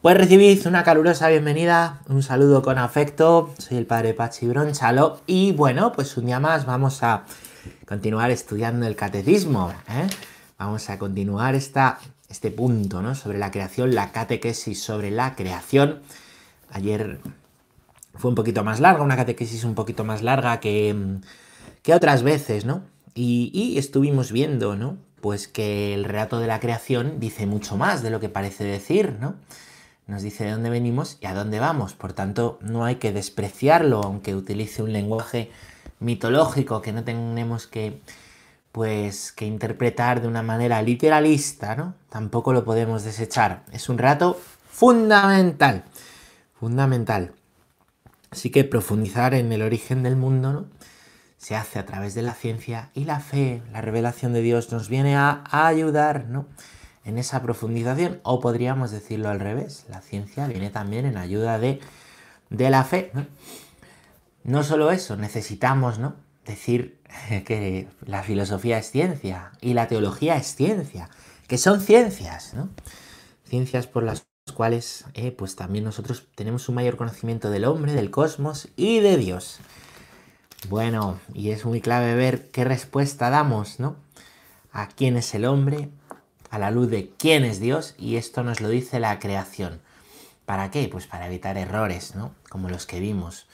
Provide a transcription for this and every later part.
Pues recibid una calurosa bienvenida, un saludo con afecto, soy el padre Pachi Bronchalo y bueno, pues un día más vamos a continuar estudiando el catecismo, ¿eh? vamos a continuar esta, este punto ¿no? sobre la creación, la catequesis sobre la creación. Ayer fue un poquito más larga, una catequesis un poquito más larga que, que otras veces, ¿no? Y, y estuvimos viendo, ¿no? Pues que el relato de la creación dice mucho más de lo que parece decir, ¿no? Nos dice de dónde venimos y a dónde vamos. Por tanto, no hay que despreciarlo, aunque utilice un lenguaje mitológico que no tenemos que pues que interpretar de una manera literalista, ¿no? Tampoco lo podemos desechar. Es un rato fundamental, fundamental. Así que profundizar en el origen del mundo, ¿no? Se hace a través de la ciencia y la fe, la revelación de Dios nos viene a, ayudar, ¿no? En esa profundización, o podríamos decirlo al revés, la ciencia viene también en ayuda de, de la fe. ¿no? solo eso, necesitamos ¿no? decir que la filosofía es ciencia y la teología es ciencia, que son ciencias, ¿no? ciencias por las cuales eh, pues también nosotros tenemos un mayor conocimiento del hombre, del cosmos y de Dios. Bueno, y es muy clave ver qué respuesta damos, ¿no? A quién es el hombre, a la luz de quién es Dios y esto nos lo dice la creación. ¿Para qué? Pues para evitar errores, ¿no? Como los que vimos.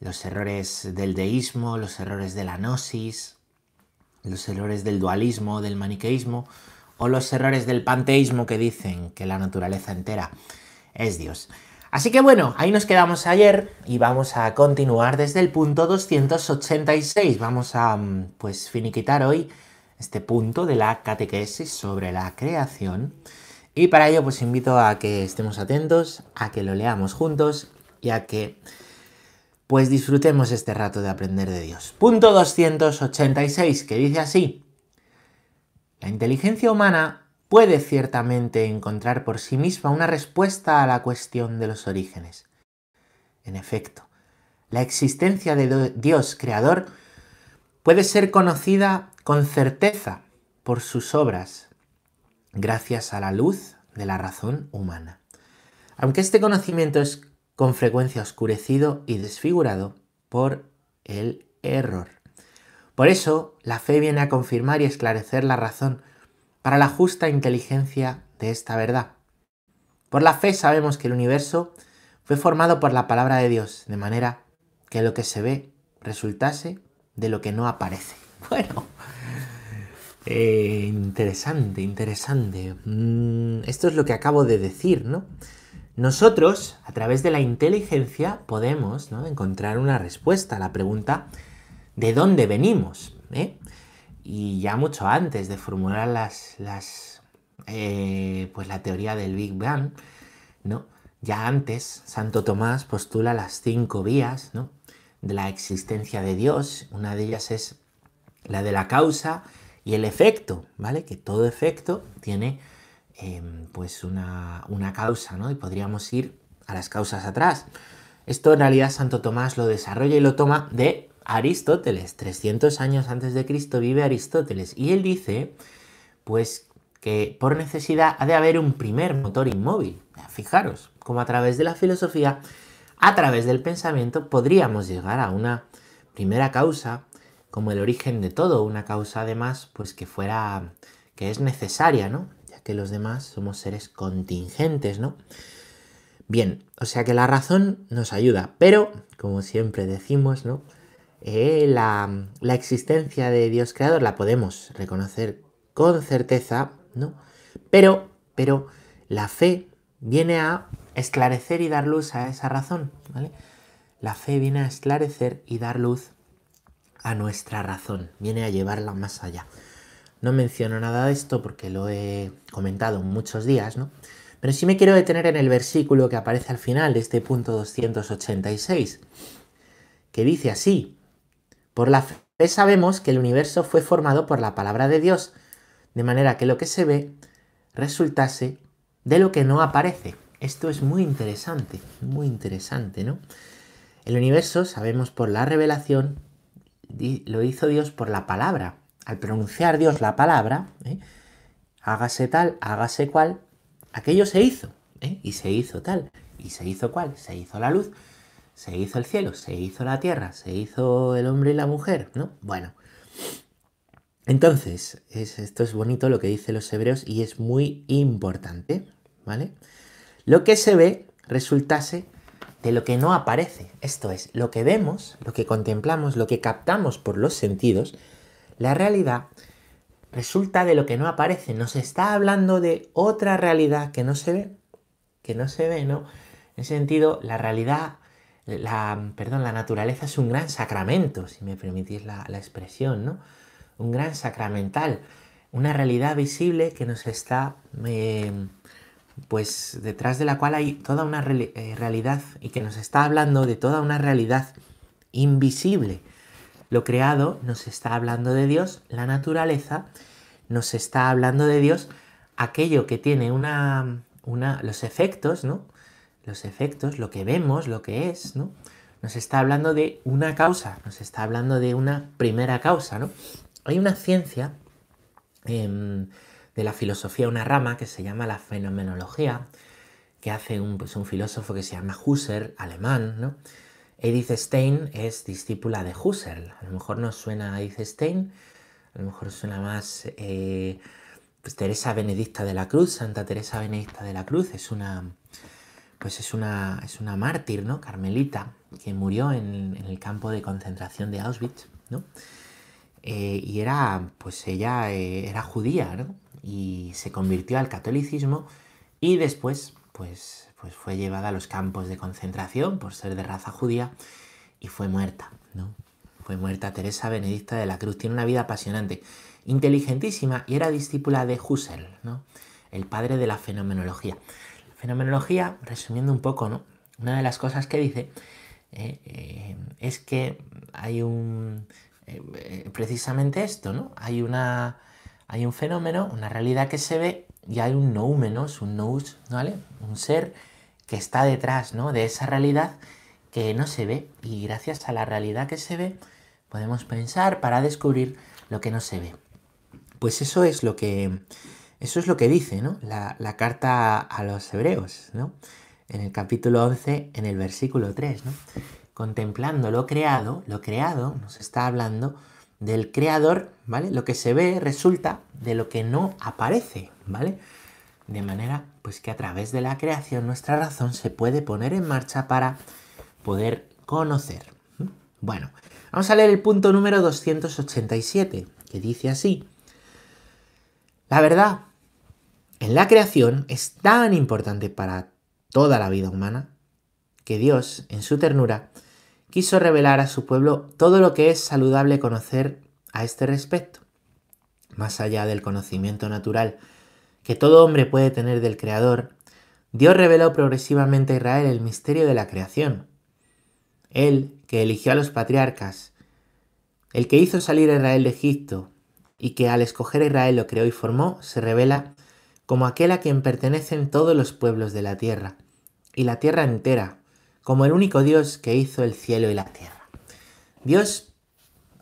Los errores del deísmo, los errores de la gnosis, los errores del dualismo, del maniqueísmo, o los errores del panteísmo que dicen que la naturaleza entera es Dios. Así que bueno, ahí nos quedamos ayer y vamos a continuar desde el punto 286. Vamos a mm, pues finiquitar hoy este punto de la catequesis sobre la creación. Y para ello pues invito a que estemos atentos, a que lo leamos juntos y a que pues disfrutemos este rato de aprender de Dios. Punto 286 que dice así. La inteligencia humana puede ciertamente encontrar por sí misma una respuesta a la cuestión de los orígenes. En efecto, la existencia de Dios creador puede ser conocida con certeza por sus obras, gracias a la luz de la razón humana. Aunque este conocimiento es con frecuencia oscurecido y desfigurado por el error. Por eso, la fe viene a confirmar y esclarecer la razón para la justa inteligencia de esta verdad. Por la fe sabemos que el universo fue formado por la palabra de Dios, de manera que lo que se ve resultase de lo que no aparece. Bueno, eh, interesante, interesante. Mm, esto es lo que acabo de decir, ¿no? Nosotros, a través de la inteligencia, podemos encontrar una respuesta a la pregunta ¿de dónde venimos? ¿eh? Y ya mucho antes de formular las, las eh, pues la teoría del Big Bang, ¿no? Ya antes, Santo Tomás postula las cinco vías ¿no? de la existencia de Dios. Una de ellas es la de la causa y el efecto, ¿vale? Que todo efecto tiene em, pues una, una, causa, ¿no? Y podríamos ir a las causas atrás. Esto en realidad Santo Tomás lo desarrolla y lo toma de Aristóteles. 300 años antes de Cristo vive Aristóteles y él dice, pues que por necesidad ha de haber un primer motor inmóvil. Fijaros, como a través de la filosofía, a través del pensamiento, podríamos llegar a una primera causa como el origen de todo, una causa además pues que fuera, que es necesaria, ¿no? Ya que los demás somos seres contingentes, ¿no? Bien, o sea que la razón nos ayuda, pero, como siempre decimos, ¿no? Eh, la, la existencia de Dios creador la podemos reconocer con certeza, ¿no? Pero, pero la fe viene a esclarecer y dar luz a esa razón, ¿vale? La fe viene a esclarecer y dar luz a nuestra razón, viene a llevarla más allá. No menciono nada de esto porque lo he comentado muchos días, ¿no? Pero sí me quiero detener en el versículo que aparece al final de este punto 286, que dice así, por la fe sabemos que el universo fue formado por la palabra de Dios, de manera que lo que se ve resultase de lo que no aparece. Esto es muy interesante, muy interesante, ¿no? El universo, sabemos por la revelación, lo hizo Dios por la palabra. Al pronunciar Dios la palabra, ¿eh? hágase tal, hágase cual, aquello se hizo. ¿eh? y se hizo tal. ¿Y se hizo cuál? Se hizo la luz, se hizo el cielo, se hizo la tierra, se hizo el hombre y la mujer, ¿no? Bueno. Entonces, esto es bonito lo que dicen los hebreos y es muy importante, ¿vale? Lo que se ve resultase de lo que no aparece. Esto es, lo que vemos, lo que contemplamos, lo que captamos por los sentidos, la realidad resulta de lo que no aparece. Nos está hablando de otra realidad que no se ve, que no se ve, ¿no? En ese sentido, la realidad, la, perdón, la naturaleza es un gran sacramento, si me permitís la, expresión, ¿no? Un gran sacramental, una realidad visible que nos está... Eh, pues detrás de la cual hay toda una eh, realidad y que nos está hablando de toda una realidad invisible. Lo creado nos está hablando de Dios, la naturaleza nos está hablando de Dios, aquello que tiene una, una los efectos, ¿no? Los efectos, lo que vemos, lo que es, ¿no? Nos está hablando de una causa, nos está hablando de una primera causa, ¿no? Hay una ciencia em, de la filosofía una rama que se llama la fenomenología, que hace un, pues, un filósofo que se llama Husserl, alemán, ¿no? Edith Stein es discípula de Husserl. A lo mejor no suena a Edith Stein, a lo mejor suena más eh, pues Teresa Benedicta de la Cruz, Santa Teresa Benedicta de la Cruz, es una, pues es una, es una mártir, ¿no? Carmelita, que murió en, el campo de concentración de Auschwitz, ¿no? Eh, y era, pues ella eh, era judía, ¿no? Y se convirtió al catolicismo y después, pues, pues fue llevada a los campos de concentración por ser de raza judía y fue muerta, ¿no? Fue muerta Teresa Benedicta de la Cruz. Tiene una vida apasionante, inteligentísima y era discípula de Husserl, ¿no? El padre de la fenomenología. La fenomenología, resumiendo un poco, ¿no? Una de las cosas que dice eh, es que hay un eh, precisamente esto, ¿no? Hay, una, hay un fenómeno, una realidad que se ve y hay un noumenos, un nous, ¿vale? Un ser que está detrás, ¿no? De esa realidad que no se ve y gracias a la realidad que se ve podemos pensar para descubrir lo que no se ve. Pues eso es lo que, eso es lo que dice ¿no? la, carta a los hebreos, ¿no? en el capítulo 11, en el versículo 3. ¿no? contemplando lo creado, lo creado nos está hablando del creador, ¿vale? Lo que se ve resulta de lo que no aparece, ¿vale? De manera pues que a través de la creación nuestra razón se puede poner en marcha para poder conocer. Bueno, vamos a leer el punto número 287, que dice así. La verdad en la creación es tan importante para toda la vida humana que Dios, en su ternura, quiso revelar a su pueblo todo lo que es saludable conocer a este respecto, más allá del conocimiento natural que todo hombre puede tener del Creador, Dios reveló progresivamente a Israel el misterio de la creación. Él, que eligió a los patriarcas, el que hizo salir a Israel de Egipto y que al escoger a Israel lo creó y formó, se revela como aquel a quien pertenecen todos los pueblos de la tierra, y la tierra entera, como el único Dios que hizo el cielo y la tierra. Dios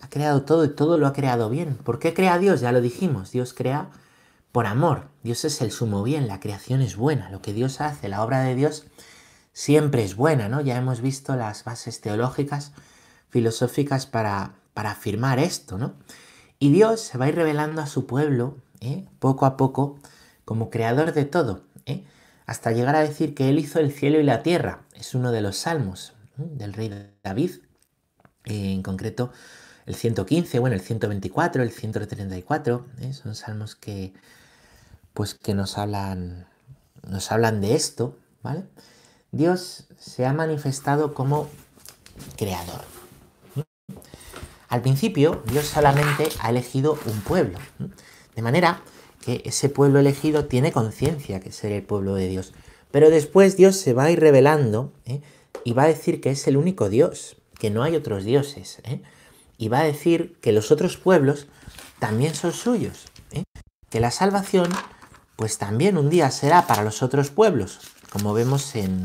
ha creado todo y todo lo ha creado bien. ¿Por qué crea Dios? Ya lo dijimos, Dios crea por amor. Dios es el sumo bien, la creación es buena. Lo que Dios hace, la obra de Dios, siempre es buena, ¿no? Ya hemos visto las bases teológicas, filosóficas para, para afirmar esto, ¿no? Y Dios se va a ir revelando a su pueblo, ¿eh? poco a poco, como creador de todo, ¿eh? hasta llegar a decir que Él hizo el cielo y la tierra es uno de los salmos del rey David, en concreto el 115, bueno, el 124, el 134, ¿eh? son salmos que, pues, que nos hablan, nos hablan de esto, ¿vale? Dios se ha manifestado como creador. Al principio, Dios solamente ha elegido un pueblo, de manera que ese pueblo elegido tiene conciencia que ser el pueblo de Dios. Pero después Dios se va a ir revelando ¿eh? y va a decir que es el único Dios, que no hay otros dioses. ¿eh? Y va a decir que los otros pueblos también son suyos. ¿eh? Que la salvación, pues también un día será para los otros pueblos, como vemos en,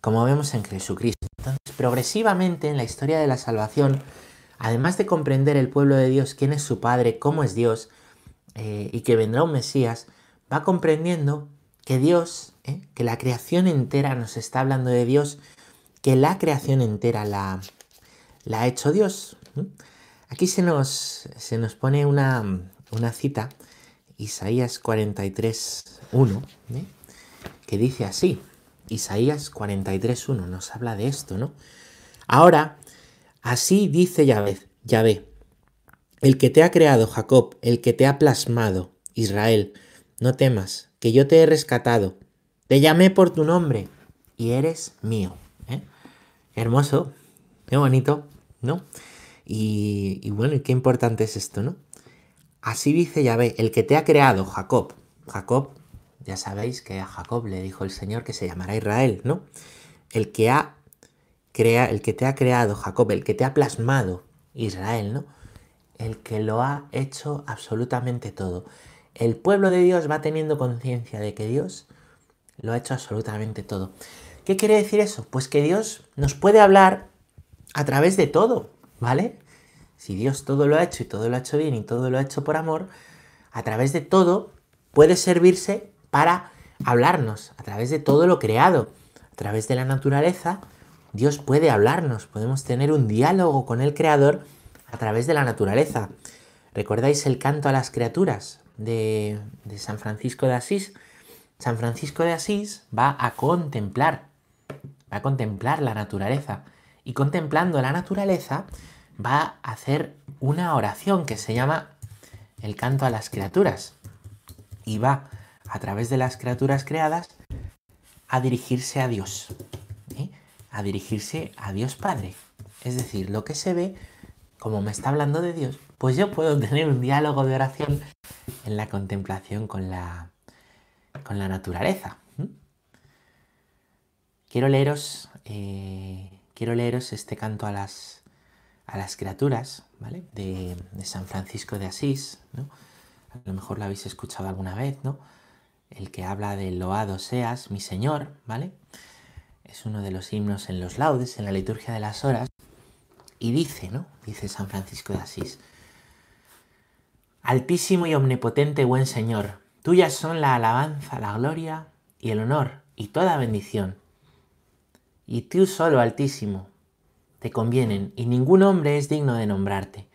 como vemos en Jesucristo. Entonces, progresivamente en la historia de la salvación, además de comprender el pueblo de Dios, quién es su Padre, cómo es Dios, y que vendrá un Mesías, va comprendiendo que Dios, ¿eh? que la creación entera nos está hablando de Dios, que la creación entera la, ha hecho Dios. Aquí se nos, se nos pone una, una cita, Isaías 43, 1, ¿eh? que dice así, Isaías 43, 1, nos habla de esto, ¿no? Ahora, así dice Yahvé, Yahvé, el que te ha creado Jacob, el que te ha plasmado Israel, no temas, que yo te he rescatado, te llamé por tu nombre y eres mío. ¿eh? Hermoso, qué bonito, ¿no? Y, y bueno, qué importante es esto, ¿no? Así dice Yahvé, el que te ha creado, Jacob. Jacob, ya sabéis que a Jacob le dijo el Señor que se llamará Israel, ¿no? El que ha crea, el que te ha creado, Jacob, el que te ha plasmado, Israel, ¿no? El que lo ha hecho absolutamente todo. El pueblo de Dios va teniendo conciencia de que Dios lo ha hecho absolutamente todo. ¿Qué quiere decir eso? Pues que Dios nos puede hablar a través de todo, ¿vale? Si Dios todo lo ha hecho y todo lo ha hecho bien y todo lo ha hecho por amor, a través de todo puede servirse para hablarnos, a través de todo lo creado, a través de la naturaleza, Dios puede hablarnos, podemos tener un diálogo con el Creador a través de la naturaleza. ¿Recordáis el canto a las criaturas de, San Francisco de Asís? San Francisco de Asís va a contemplar, va a contemplar la naturaleza. Y contemplando la naturaleza, va a hacer una oración que se llama el canto a las criaturas. Y va, a través de las criaturas creadas, a dirigirse a Dios. ¿eh? A dirigirse a Dios Padre. Es decir, lo que se ve, como me está hablando de Dios, pues yo puedo tener un diálogo de oración en la contemplación con la, con la naturaleza. Quiero leeros, eh, quiero leeros este canto a las, a las criaturas, ¿vale? De, San Francisco de Asís, ¿no? A lo mejor lo habéis escuchado alguna vez, ¿no? El que habla de loado seas, mi Señor, ¿vale? Es uno de los himnos en los laudes, en la liturgia de las horas. Y dice, ¿no? Dice San Francisco de Asís. Altísimo y omnipotente buen Señor, tuyas son la alabanza, la gloria y el honor y toda bendición. Y tú solo, Altísimo, te convienen, y ningún hombre es digno de nombrarte.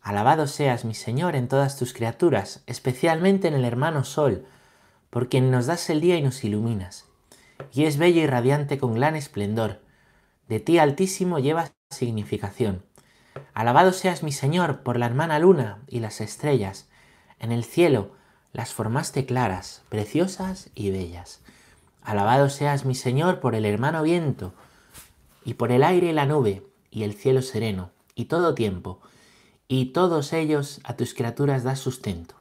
Alabado seas, mi Señor, en todas tus criaturas, especialmente en el hermano Sol, por quien nos das el día y nos iluminas. Y es bello y radiante con gran esplendor. De ti altísimo llevas significación. Alabado seas, mi Señor, por la hermana luna y las estrellas. En el cielo las formaste claras, preciosas y bellas. Alabado seas, mi Señor, por el hermano viento, y por el aire y la nube, y el cielo sereno, y todo tiempo, y todos ellos a tus criaturas das sustento.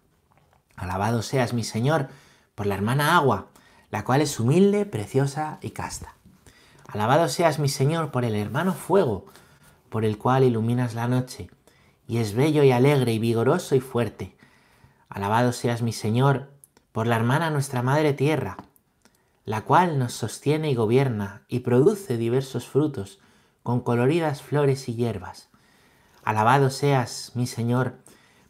Alabado seas, mi Señor, por la hermana agua, la cual es humilde, preciosa y casta. Alabado seas, mi Señor, por el hermano fuego, por el cual iluminas la noche, y es bello y alegre y vigoroso y fuerte. Alabado seas, mi Señor, por la hermana nuestra Madre Tierra, la cual nos sostiene y gobierna y produce diversos frutos, con coloridas flores y hierbas. Alabado seas, mi Señor,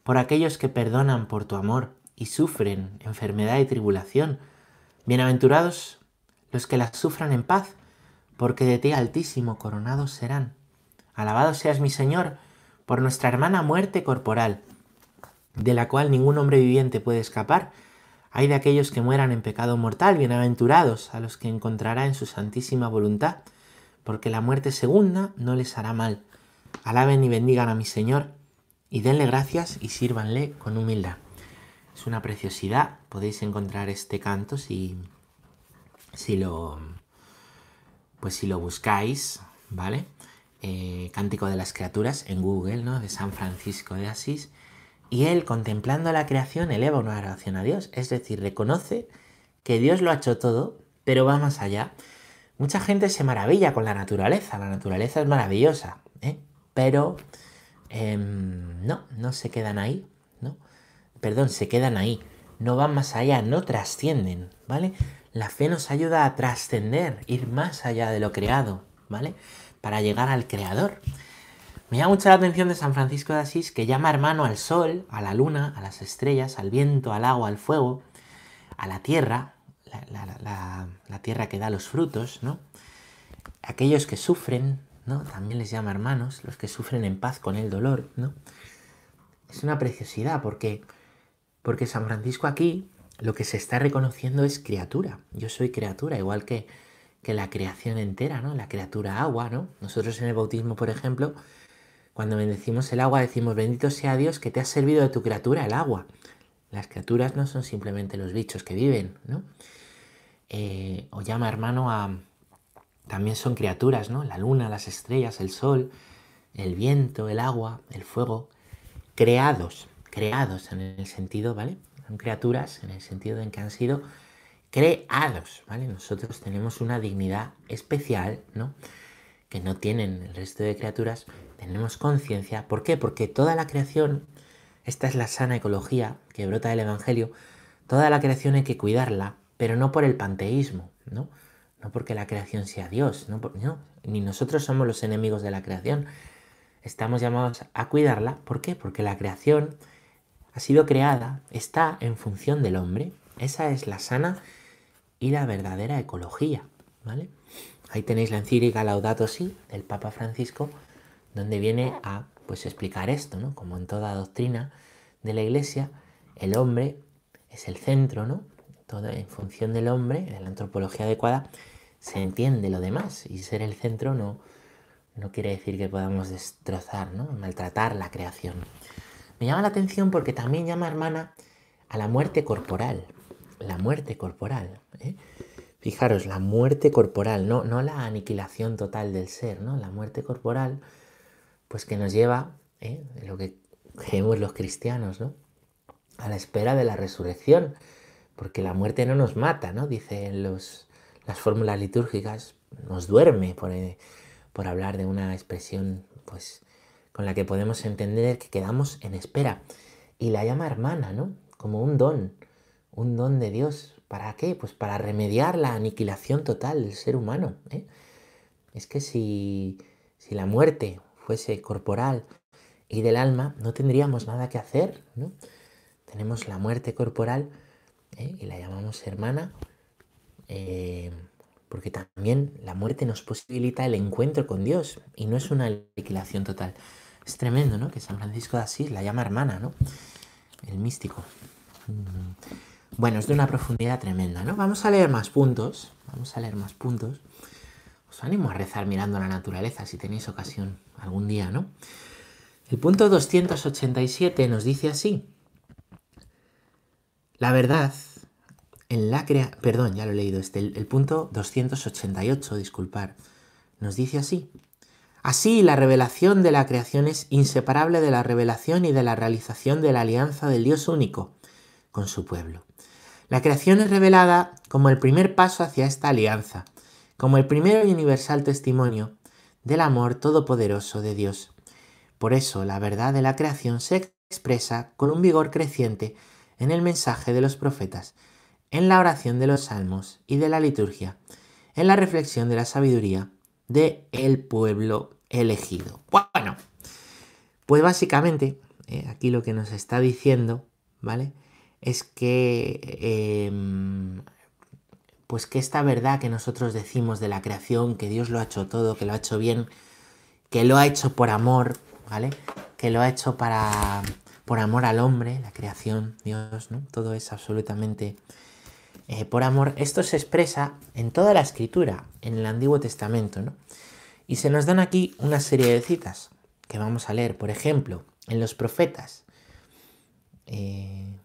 por aquellos que perdonan por tu amor y sufren enfermedad y tribulación. Bienaventurados los que las sufran en paz, porque de ti altísimo coronados serán. Alabado seas, mi Señor, por nuestra hermana muerte corporal, de la cual ningún hombre viviente puede escapar, hay de aquellos que mueran en pecado mortal, bienaventurados a los que encontrará en su santísima voluntad, porque la muerte segunda no les hará mal. Alaben y bendigan a mi Señor, y denle gracias y sírvanle con humildad. Es una preciosidad, podéis encontrar este canto si, si lo pues si lo buscáis, ¿vale? Eh, Cántico de las criaturas en Google, ¿no? De San Francisco de Asís y él, contemplando la creación, eleva una oración a Dios. Es decir, reconoce que Dios lo ha hecho todo, pero va más allá. Mucha gente se maravilla con la naturaleza. La naturaleza es maravillosa, ¿eh? pero em, no, no se quedan ahí, ¿no? Perdón, se quedan ahí. No van más allá, no trascienden, ¿vale? La fe nos ayuda a trascender, ir más allá de lo creado, ¿vale? Para llegar al creador. Me llama mucho la atención de San Francisco de Asís que llama hermano al sol, a la luna, a las estrellas, al viento, al agua, al fuego, a la tierra, la, tierra que da los frutos, ¿no? Aquellos que sufren, ¿no? También les llama hermanos, los que sufren en paz con el dolor, ¿no? Es una preciosidad porque, porque San Francisco aquí lo que se está reconociendo es criatura. Yo soy criatura, igual que, que la creación entera, ¿no? La criatura agua, ¿no? Nosotros en el bautismo, por ejemplo, cuando bendecimos el agua decimos, bendito sea Dios que te ha servido de tu criatura el agua. Las criaturas no son simplemente los bichos que viven, ¿no? Eh, o llama hermano a... También son criaturas, ¿no? La luna, las estrellas, el sol, el viento, el agua, el fuego, creados, creados en el sentido, ¿vale? Son criaturas en el sentido en que han sido creados, ¿vale? Nosotros tenemos una dignidad especial, ¿no? Que no tienen el resto de criaturas, tenemos conciencia. ¿Por qué? Porque toda la creación, esta es la sana ecología que brota del Evangelio, toda la creación hay que cuidarla, pero no por el panteísmo, ¿no? No porque la creación sea Dios, no, ni nosotros somos los enemigos de la creación. Estamos llamados a cuidarla. ¿Por qué? Porque la creación ha sido creada, está en función del hombre. Esa es la sana y la verdadera ecología, ¿vale? Ahí tenéis la encíclica Laudato Si del Papa Francisco, donde viene a pues explicar esto, ¿no? Como en toda doctrina de la Iglesia, el hombre es el centro, ¿no? Todo en función del hombre, de la antropología adecuada, se entiende lo demás y ser el centro no, no quiere decir que podamos destrozar, ¿no? Maltratar la creación. Me llama la atención porque también llama hermana a la muerte corporal, la muerte corporal. ¿eh? Fijaros, la muerte corporal, no, no la aniquilación total del ser, ¿no? La muerte corporal pues que nos lleva, ¿eh? lo que creemos los cristianos, ¿no? A la espera de la resurrección, porque la muerte no nos mata, ¿no? Dicen los, las fórmulas litúrgicas, nos duerme, por, eh, por hablar de una expresión, pues, con la que podemos entender que quedamos en espera. Y la llama hermana, ¿no? Como un don, un don de Dios. ¿Para qué? Pues para remediar la aniquilación total del ser humano. ¿eh? Es que si, si la muerte fuese corporal y del alma, no tendríamos nada que hacer, ¿no? Tenemos la muerte corporal ¿eh? y la llamamos hermana, eh, porque también la muerte nos posibilita el encuentro con Dios y no es una aniquilación total. Es tremendo, ¿no? Que San Francisco de Asís la llama hermana, ¿no? El místico. Mm. Bueno, es de una profundidad tremenda, ¿no? Vamos a leer más puntos. Vamos a leer más puntos. Os animo a rezar mirando la naturaleza si tenéis ocasión algún día, ¿no? El punto 287 nos dice así. La verdad en la crea... Perdón, ya lo he leído este. El, el punto 288, disculpar. Nos dice así. Así, la revelación de la creación es inseparable de la revelación y de la realización de la alianza del Dios único con su pueblo. La creación es revelada como el primer paso hacia esta alianza, como el primero y universal testimonio del amor todopoderoso de Dios. Por eso la verdad de la creación se expresa con un vigor creciente en el mensaje de los profetas, en la oración de los salmos y de la liturgia, en la reflexión de la sabiduría de el pueblo elegido. Bueno, pues básicamente eh, aquí lo que nos está diciendo, ¿vale? Es que em, pues que esta verdad que nosotros decimos de la creación, que Dios lo ha hecho todo, que lo ha hecho bien, que lo ha hecho por amor, ¿vale? Que lo ha hecho para por amor al hombre, la creación, Dios, ¿no? Todo es absolutamente eh, por amor. Esto se expresa en toda la escritura, en el Antiguo Testamento, ¿no? Y se nos dan aquí una serie de citas que vamos a leer. Por ejemplo, en los profetas. Eh,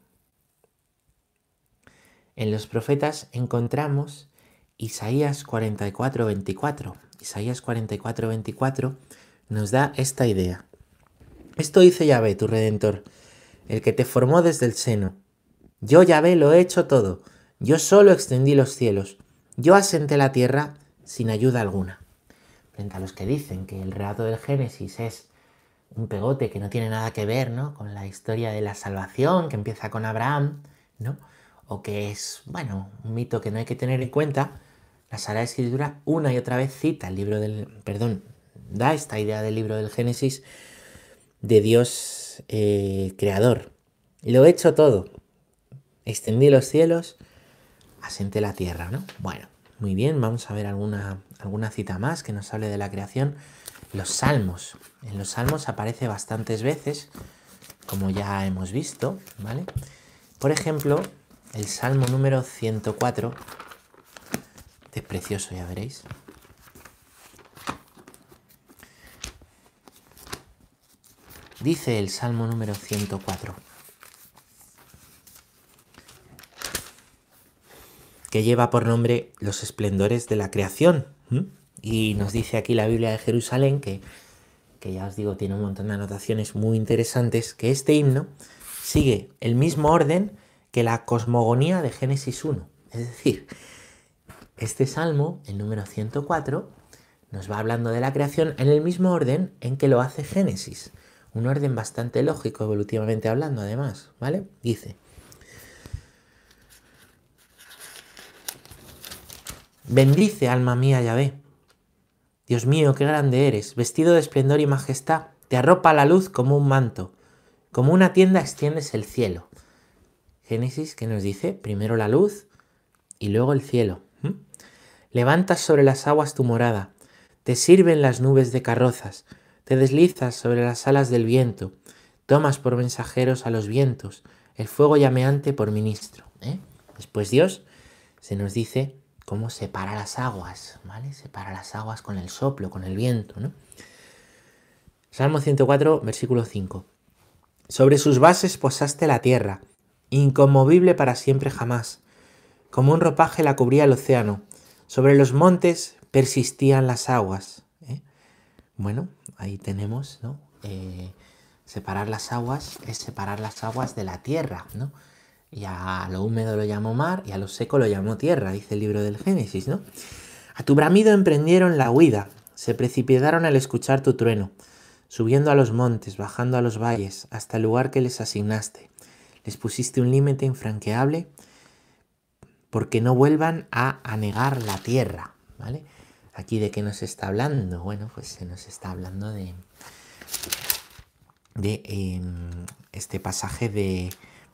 en los profetas encontramos Isaías 44, 24. Isaías 44, 24 nos da esta idea. Esto dice Yahvé, tu redentor, el que te formó desde el seno. Yo, Yahvé, lo he hecho todo. Yo solo extendí los cielos. Yo asenté la tierra sin ayuda alguna. Frente a los que dicen que el relato del Génesis es un pegote que no tiene nada que ver ¿no? con la historia de la salvación que empieza con Abraham, ¿no? O que es, bueno, un mito que no hay que tener en cuenta, la Sagrada Escritura una y otra vez cita el libro del, perdón, da esta idea del libro del Génesis de Dios eh, creador. Lo he hecho todo. Extendí los cielos, asente la tierra, ¿no? Bueno, muy bien, vamos a ver alguna, alguna cita más que nos hable de la creación. Los salmos. En los salmos aparece bastantes veces, como ya hemos visto, ¿vale? Por ejemplo, el salmo número 104, es precioso, ya veréis. Dice el salmo número 104. que lleva por nombre Los esplendores de la creación. Y nos dice aquí la Biblia de Jerusalén, que, que ya os digo, tiene un montón de anotaciones muy interesantes, que este himno sigue el mismo orden que la cosmogonía de Génesis 1. Es decir, este salmo, el número 104, nos va hablando de la creación en el mismo orden en que lo hace Génesis. Un orden bastante lógico, evolutivamente hablando, además, ¿vale? Dice, Bendice, alma mía, Yahvé. Dios mío, qué grande eres, vestido de esplendor y majestad, te arropa la luz como un manto, como una tienda extiendes el cielo. Génesis que nos dice primero la luz y luego el cielo. Levantas sobre las aguas tu morada, te sirven las nubes de carrozas, te deslizas sobre las alas del viento, tomas por mensajeros a los vientos, el fuego llameante por ministro. ¿eh? Después Dios se nos dice cómo separa las aguas, ¿vale? Separa las aguas con el soplo, con el viento. Salmo 104, versículo 5. Sobre sus bases posaste la tierra, inconmovible para siempre jamás. Como un ropaje la cubría el océano. Sobre los montes persistían las aguas. ¿eh? Bueno, ahí tenemos, ¿no? Eh, separar las aguas es separar las aguas de la tierra, ¿no? Y a lo húmedo lo llamó mar y a lo seco lo llamó tierra, dice el libro del Génesis, ¿no? A tu bramido emprendieron la huida, se precipitaron al escuchar tu trueno, subiendo a los montes, bajando a los valles, hasta el lugar que les asignaste. Les pusiste un límite infranqueable porque no vuelvan a anegar la tierra, ¿vale? Aquí de qué nos está hablando? Bueno, pues se nos está hablando de, de em, este pasaje de,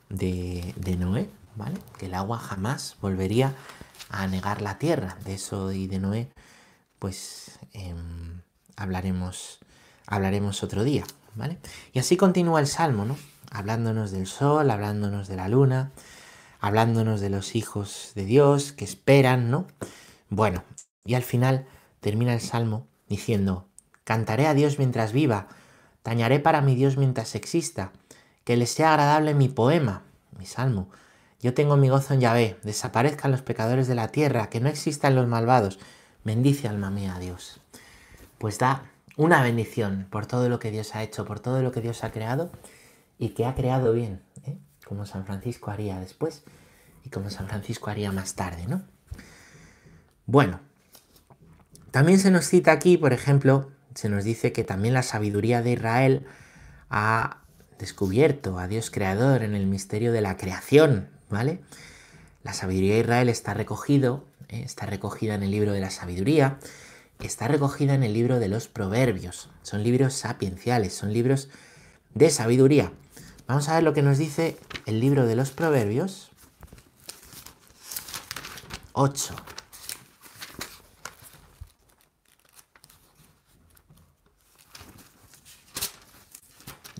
de, Noé, ¿vale? Que el agua jamás volvería a anegar la tierra. De eso y de Noé, pues em, hablaremos, hablaremos otro día, ¿vale? Y así continúa el Salmo, ¿no? Hablándonos del sol, hablándonos de la luna, hablándonos de los hijos de Dios que esperan, ¿no? Bueno, y al final termina el Salmo diciendo, cantaré a Dios mientras viva, tañaré para mi Dios mientras exista, que les sea agradable mi poema, mi salmo. Yo tengo mi gozo en Yahvé, desaparezcan los pecadores de la tierra, que no existan los malvados. Bendice alma mía a Dios. Pues da una bendición por todo lo que Dios ha hecho, por todo lo que Dios ha creado y que ha creado bien, ¿eh? como San Francisco haría después y como San Francisco haría más tarde, ¿no? Bueno, también se nos cita aquí, por ejemplo, se nos dice que también la sabiduría de Israel ha descubierto a Dios creador en el misterio de la creación, ¿vale? La sabiduría de Israel está recogido, ¿eh? está recogida en el libro de la sabiduría, está recogida en el libro de los proverbios. Son libros sapienciales, son libros de sabiduría. Vamos a ver lo que nos dice el libro de los proverbios 8.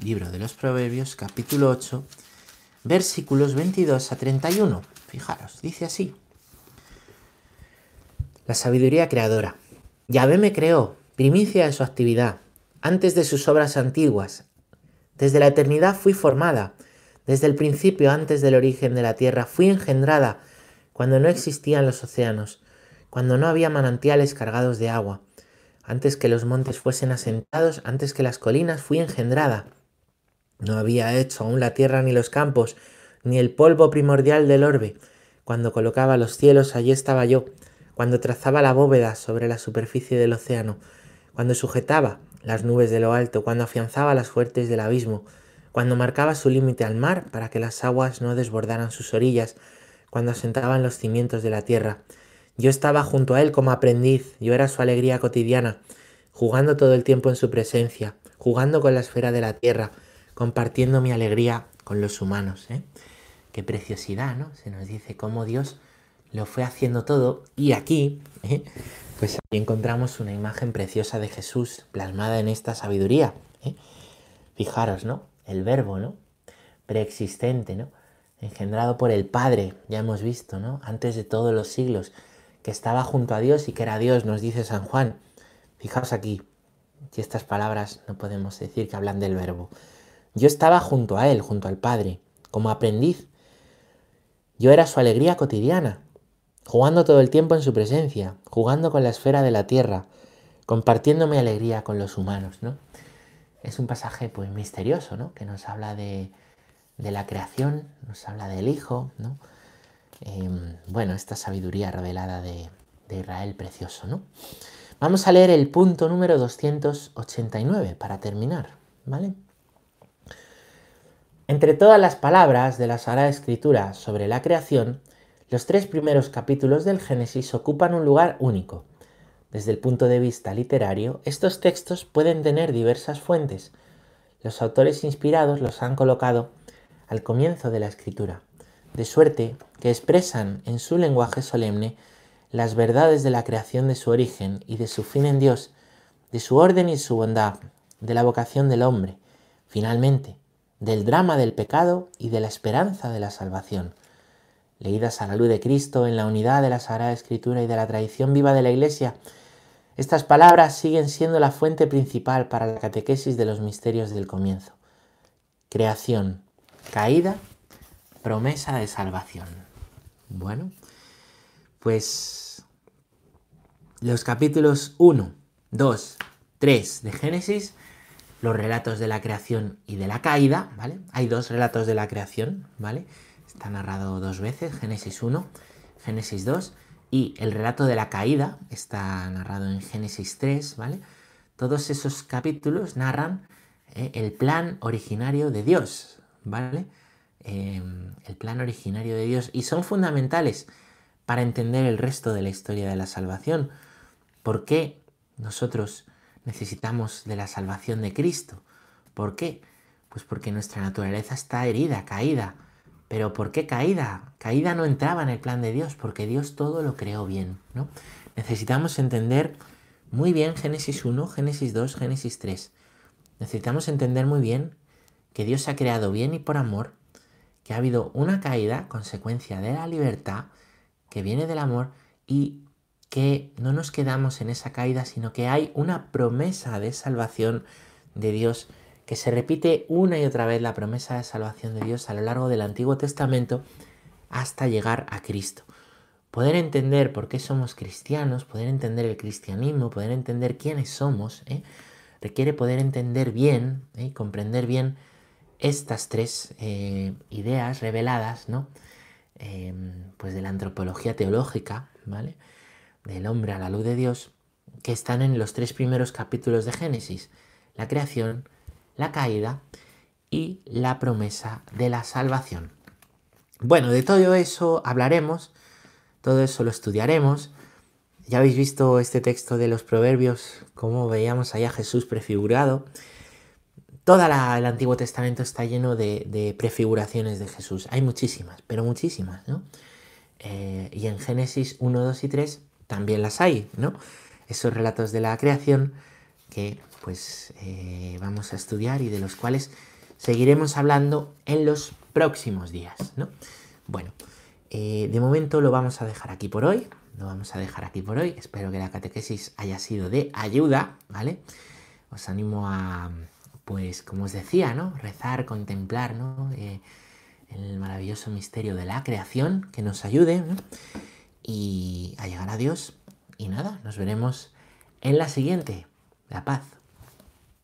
libro de los Proverbios, capítulo 8, versículos 22 a 31. Fijaros, dice así. La sabiduría creadora. Yahvé me creó, primicia de su actividad, antes de sus obras antiguas. Desde la eternidad fui formada, desde el principio, antes del origen de la tierra, fui engendrada, cuando no existían los océanos, cuando no había manantiales cargados de agua. Antes que los montes fuesen asentados, antes que las colinas, fui engendrada. No había hecho aún la tierra ni los campos, ni el polvo primordial del orbe. Cuando colocaba los cielos allí estaba yo, cuando trazaba la bóveda sobre la superficie del océano, cuando sujetaba las nubes de lo alto, cuando afianzaba las fuertes del abismo, cuando marcaba su límite al mar para que las aguas no desbordaran sus orillas, cuando asentaban los cimientos de la tierra. Yo estaba junto a él como aprendiz, yo era su alegría cotidiana, jugando todo el tiempo en su presencia, jugando con la esfera de la tierra, compartiendo mi alegría con los humanos. ¿eh? Qué preciosidad, ¿no? Se nos dice cómo Dios lo fue haciendo todo y aquí, ¿eh? pues aquí encontramos una imagen preciosa de Jesús plasmada en esta sabiduría. ¿eh? Fijaros, ¿no? El verbo, ¿no? Preexistente, ¿no? Engendrado por el Padre, ya hemos visto, ¿no? Antes de todos los siglos, que estaba junto a Dios y que era Dios, nos dice San Juan. Fijaos aquí, y estas palabras no podemos decir que hablan del verbo. Yo estaba junto a Él, junto al Padre, como aprendiz. Yo era su alegría cotidiana, jugando todo el tiempo en su presencia, jugando con la esfera de la tierra, compartiendo mi alegría con los humanos, ¿no? Es un pasaje pues misterioso, ¿no? Que nos habla de, la creación, nos habla del Hijo, ¿no? Em, bueno, esta sabiduría revelada de, de Israel precioso, ¿no? Vamos a leer el punto número 289 para terminar, ¿vale? Entre todas las palabras de la Sagrada Escritura sobre la creación, los tres primeros capítulos del Génesis ocupan un lugar único. Desde el punto de vista literario, estos textos pueden tener diversas fuentes. Los autores inspirados los han colocado al comienzo de la escritura, de suerte que expresan en su lenguaje solemne las verdades de la creación de su origen y de su fin en Dios, de su orden y su bondad, de la vocación del hombre, finalmente, del drama del pecado y de la esperanza de la salvación. Leídas a la luz de Cristo en la unidad de la Sagrada Escritura y de la tradición viva de la Iglesia, estas palabras siguen siendo la fuente principal para la catequesis de los misterios del comienzo. Creación, caída, promesa de salvación. Bueno, pues los capítulos 1, 2, 3 de Génesis, los relatos de la creación y de la caída, ¿vale? Hay dos relatos de la creación, ¿vale? Está narrado dos veces, Génesis 1, Génesis 2, y el relato de la caída está narrado en Génesis 3, ¿vale? Todos esos capítulos narran eh, el plan originario de Dios, ¿vale? Em, el plan originario de Dios y son fundamentales para entender el resto de la historia de la salvación, ¿Por qué nosotros necesitamos de la salvación de Cristo? ¿Por qué? Pues porque nuestra naturaleza está herida, caída. Pero ¿por qué caída? Caída no entraba en el plan de Dios, porque Dios todo lo creó bien, ¿no? Necesitamos entender muy bien Génesis 1, Génesis 2, Génesis 3. Necesitamos entender muy bien que Dios ha creado bien y por amor, que ha habido una caída, consecuencia de la libertad, que viene del amor, y que no nos quedamos en esa caída, sino que hay una promesa de salvación de Dios que se repite una y otra vez la promesa de salvación de Dios a lo largo del Antiguo Testamento hasta llegar a Cristo. Poder entender por qué somos cristianos, poder entender el cristianismo, poder entender quiénes somos, ¿eh? requiere poder entender bien y ¿eh? comprender bien estas tres eh, ideas reveladas, ¿no? pues de la antropología teológica, ¿vale? del hombre a la luz de Dios que están en los tres primeros capítulos de Génesis, la creación, la caída y la promesa de la salvación. Bueno, de todo eso hablaremos, todo eso lo estudiaremos. Ya habéis visto este texto de los proverbios, como veíamos allá Jesús prefigurado. Todo el Antiguo Testamento está lleno de, prefiguraciones de Jesús. Hay muchísimas, pero muchísimas, ¿no? Eh, y en Génesis 1, 2 y 3 también las hay, ¿no? Esos relatos de la creación que pues eh, vamos a estudiar y de los cuales seguiremos hablando en los próximos días, ¿no? Bueno, eh, de momento lo vamos a dejar aquí por hoy, lo vamos a dejar aquí por hoy, espero que la catequesis haya sido de ayuda, ¿vale? Os animo a, pues como os decía, ¿no? Rezar, contemplar, ¿no? Eh, el maravilloso misterio de la creación, que nos ayude, y a llegar a Dios. Y nada, nos veremos en la siguiente. La paz.